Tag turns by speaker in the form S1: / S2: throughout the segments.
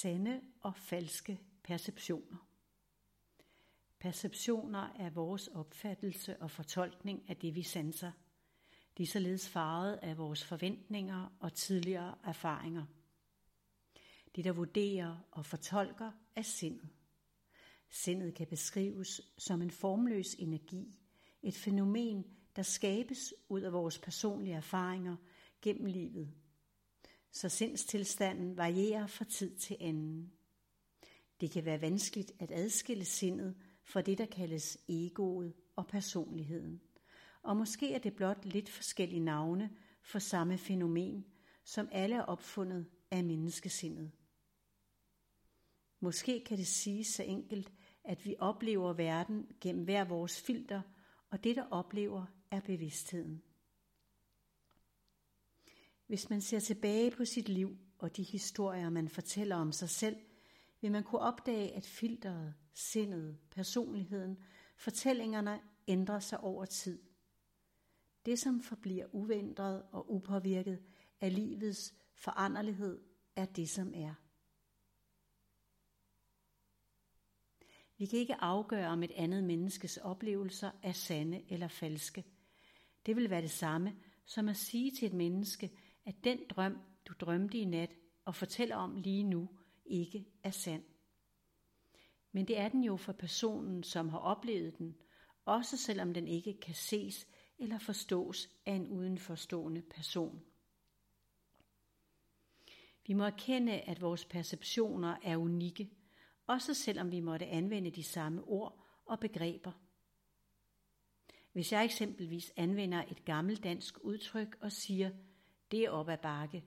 S1: Sande og falske perceptioner. Perceptioner er vores opfattelse og fortolkning af det, vi sanser. De er således farvet af vores forventninger og tidligere erfaringer. Det, der vurderer og fortolker, er sindet. Sindet kan beskrives som en formløs energi, et fænomen, der skabes ud af vores personlige erfaringer gennem livet. Så sindstilstanden varierer fra tid til anden. Det kan være vanskeligt at adskille sindet fra det, der kaldes egoet og personligheden. Og måske er det blot lidt forskellige navne for samme fænomen, som alle er opfundet af menneskesindet. Måske kan det siges så enkelt, at vi oplever verden gennem hver vores filter, og det, der oplever, er bevidstheden. Hvis man ser tilbage på sit liv og de historier, man fortæller om sig selv, vil man kunne opdage, at filteret, sindet, personligheden, fortællingerne ændrer sig over tid. Det, som forbliver uændret og upåvirket af livets foranderlighed, er det, som er. Vi kan ikke afgøre, om et andet menneskes oplevelser er sande eller falske. Det vil være det samme som at sige til et menneske, at den drøm, du drømte i nat og fortæller om lige nu, ikke er sand. Men det er den jo for personen, som har oplevet den, også selvom den ikke kan ses eller forstås af en udenforstående person. Vi må erkende, at vores perceptioner er unikke, også selvom vi måtte anvende de samme ord og begreber. Hvis jeg eksempelvis anvender et gammelt dansk udtryk og siger, det er op ad bakke,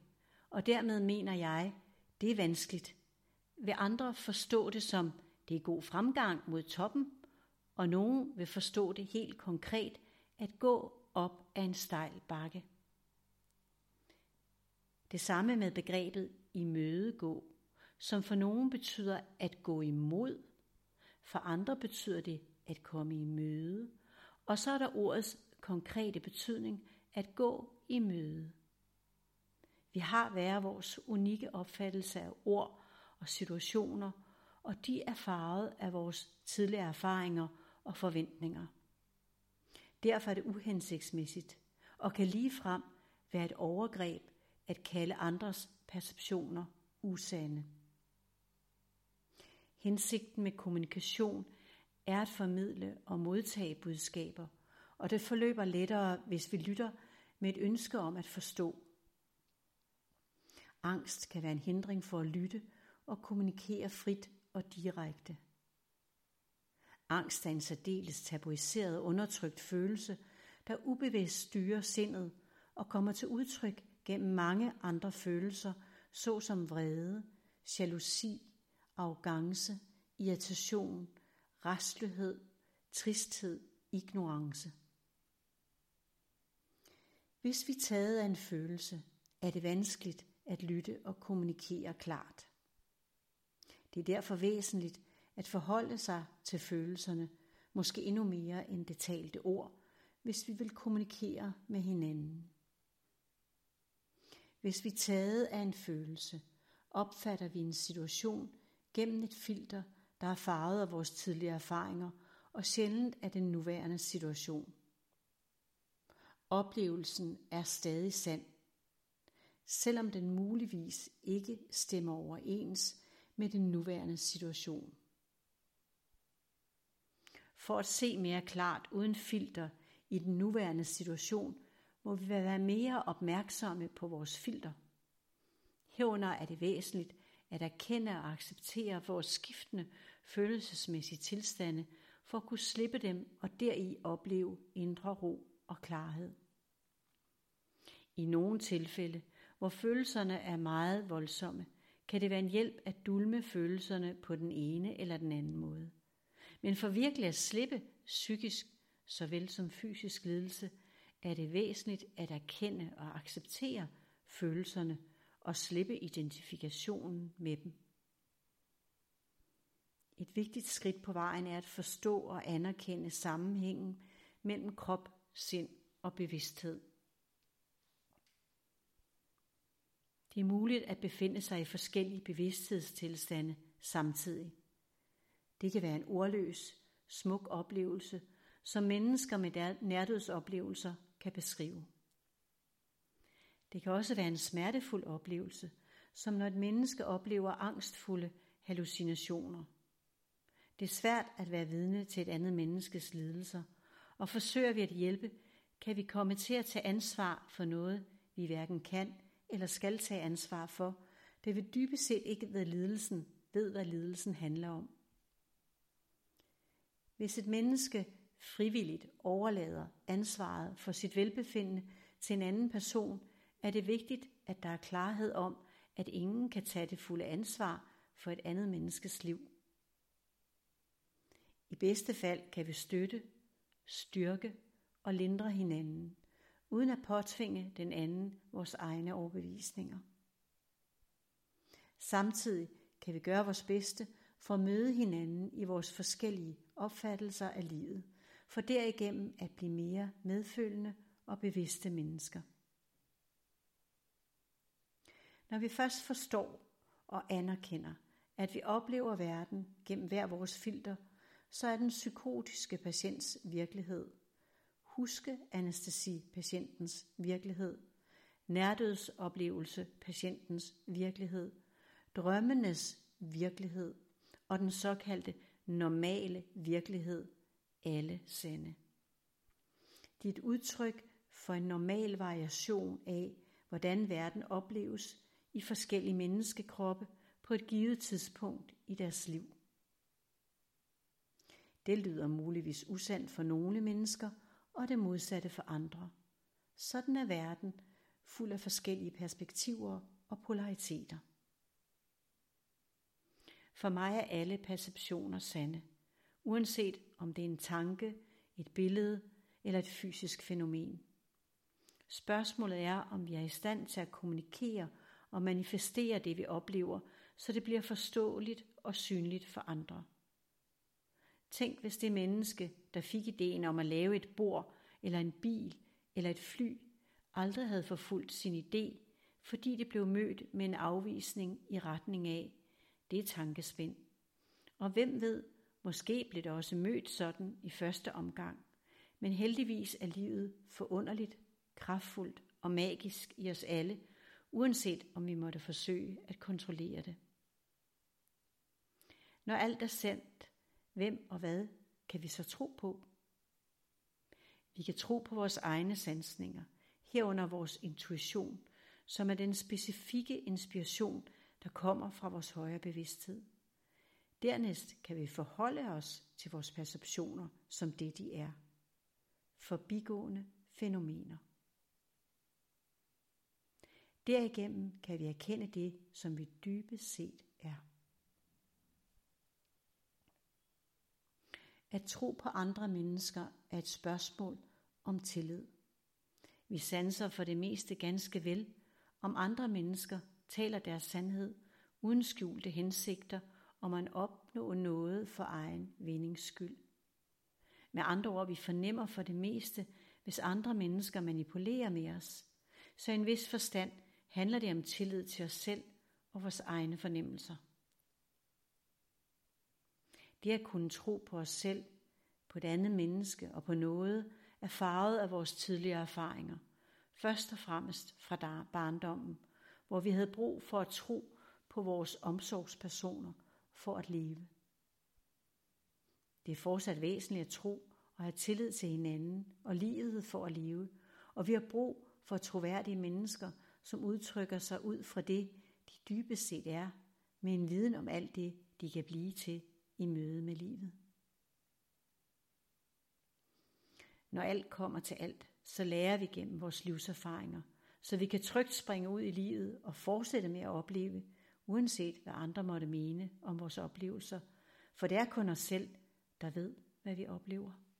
S1: og dermed mener jeg, det er vanskeligt, vil andre forstå det som, det er god fremgang mod toppen, og nogen vil forstå det helt konkret, at gå op ad en stejl bakke. Det samme med begrebet imødegå som for nogen betyder at gå imod, for andre betyder det at komme i møde, og så er der ordets konkrete betydning at gå i møde. Vi har hver vores unikke opfattelse af ord og situationer, og de er farvet af vores tidligere erfaringer og forventninger. Derfor er det uhensigtsmæssigt og kan ligefrem være et overgreb at kalde andres perceptioner usande. Hensigten med kommunikation er at formidle og modtage budskaber, og det forløber lettere, hvis vi lytter med et ønske om at forstå. Angst kan være en hindring for at lytte og kommunikere frit og direkte. Angst er en særdeles tabuiseret og undertrykt følelse, der ubevidst styrer sindet og kommer til udtryk gennem mange andre følelser, såsom vrede, jalousi, arrogance, irritation, restløshed, tristhed, ignorance. Hvis vi taget af en følelse, er det vanskeligt at lytte og kommunikere klart. Det er derfor væsentligt at forholde sig til følelserne, måske endnu mere end det talte ord, hvis vi vil kommunikere med hinanden. Hvis vi taget af en følelse, opfatter vi en situation gennem et filter, der er farvet af vores tidligere erfaringer og sjældent af den nuværende situation. Oplevelsen er stadig sand, selvom den muligvis ikke stemmer overens med den nuværende situation. For at se mere klart uden filter i den nuværende situation, må vi være mere opmærksomme på vores filter. Herunder er det væsentligt at erkende og acceptere vores skiftende følelsesmæssige tilstande for at kunne slippe dem og deri opleve indre ro og klarhed. I nogle tilfælde, hvor følelserne er meget voldsomme, kan det være en hjælp at dulme følelserne på den ene eller den anden måde. Men for virkelig at slippe psykisk såvel som fysisk lidelse, er det væsentligt at erkende og acceptere følelserne og slippe identifikationen med dem. Et vigtigt skridt på vejen er at forstå og anerkende sammenhængen mellem krop, sind og bevidsthed. Det er muligt at befinde sig i forskellige bevidsthedstilstande samtidig. Det kan være en ordløs, smuk oplevelse, som mennesker med nærdødsoplevelser kan beskrive. Det kan også være en smertefuld oplevelse, som når et menneske oplever angstfulde hallucinationer. Det er svært at være vidne til et andet menneskes lidelser, og forsøger vi at hjælpe, kan vi komme til at tage ansvar for noget, vi hverken kan eller skal tage ansvar for, det vi dybest set ikke ved lidelsen, ved, hvad lidelsen handler om. Hvis et menneske frivilligt overlader ansvaret for sit velbefindende til en anden person, er det vigtigt, at der er klarhed om, at ingen kan tage det fulde ansvar for et andet menneskes liv. I bedste fald kan vi støtte, styrke og lindre hinanden, uden at påtvinge den anden vores egne overbevisninger. Samtidig kan vi gøre vores bedste for at møde hinanden i vores forskellige opfattelser af livet, for derigennem at blive mere medfølende og bevidste mennesker. Når vi først forstår og anerkender, at vi oplever verden gennem hver vores filter, så er den psykotiske patients virkelighed, huske anestesi-patientens virkelighed, nærdødsoplevelse patientens virkelighed, drømmenes virkelighed og den såkaldte normale virkelighed alle sande. Det er et udtryk for en normal variation af, hvordan verden opleves i forskellige menneskekroppe på et givet tidspunkt i deres liv. Det lyder muligvis usandt for nogle mennesker, og det modsatte for andre. Sådan er verden fuld af forskellige perspektiver og polariteter. For mig er alle perceptioner sande, uanset om det er en tanke, et billede eller et fysisk fænomen. Spørgsmålet er, om vi er i stand til at kommunikere og manifestere det, vi oplever, så det bliver forståeligt og synligt for andre. Tænk, hvis det menneske, der fik ideen om at lave et bord, eller en bil, eller et fly, aldrig havde forfulgt sin idé, fordi det blev mødt med en afvisning i retning af, det er tankespind. Og hvem ved, måske blev det også mødt sådan i første omgang. Men heldigvis er livet forunderligt, kraftfuldt og magisk i os alle, uanset om vi måtte forsøge at kontrollere det. Når alt er sendt, hvem og hvad kan vi så tro på? Vi kan tro på vores egne sansninger, herunder vores intuition, som er den specifikke inspiration, der kommer fra vores højere bevidsthed. Dernæst kan vi forholde os til vores perceptioner som det, de er. Forbigående fænomener. Derigennem kan vi erkende det, som vi dybest set er. At tro på andre mennesker er et spørgsmål om tillid. Vi sanser for det meste ganske vel, om andre mennesker taler deres sandhed uden skjulte hensigter om at opnå noget for egen vindings skyld. Med andre ord, vi fornemmer for det meste, hvis andre mennesker manipulerer med os. Så i en vis forstand handler det om tillid til os selv og vores egne fornemmelser. Det at kunne tro på os selv, på et andet menneske og på noget, er farvet af vores tidligere erfaringer. Først og fremmest fra barndommen, hvor vi havde brug for at tro på vores omsorgspersoner for at leve. Det er fortsat væsentligt at tro og have tillid til hinanden og livet for at leve, og vi har brug for troværdige mennesker, som udtrykker sig ud fra det, de dybest set er, med en viden om alt det, de kan blive til i møde med livet. Når alt kommer til alt, så lærer vi gennem vores livserfaringer, så vi kan trygt springe ud i livet og fortsætte med at opleve, uanset hvad andre måtte mene om vores oplevelser, for det er kun os selv, der ved, hvad vi oplever.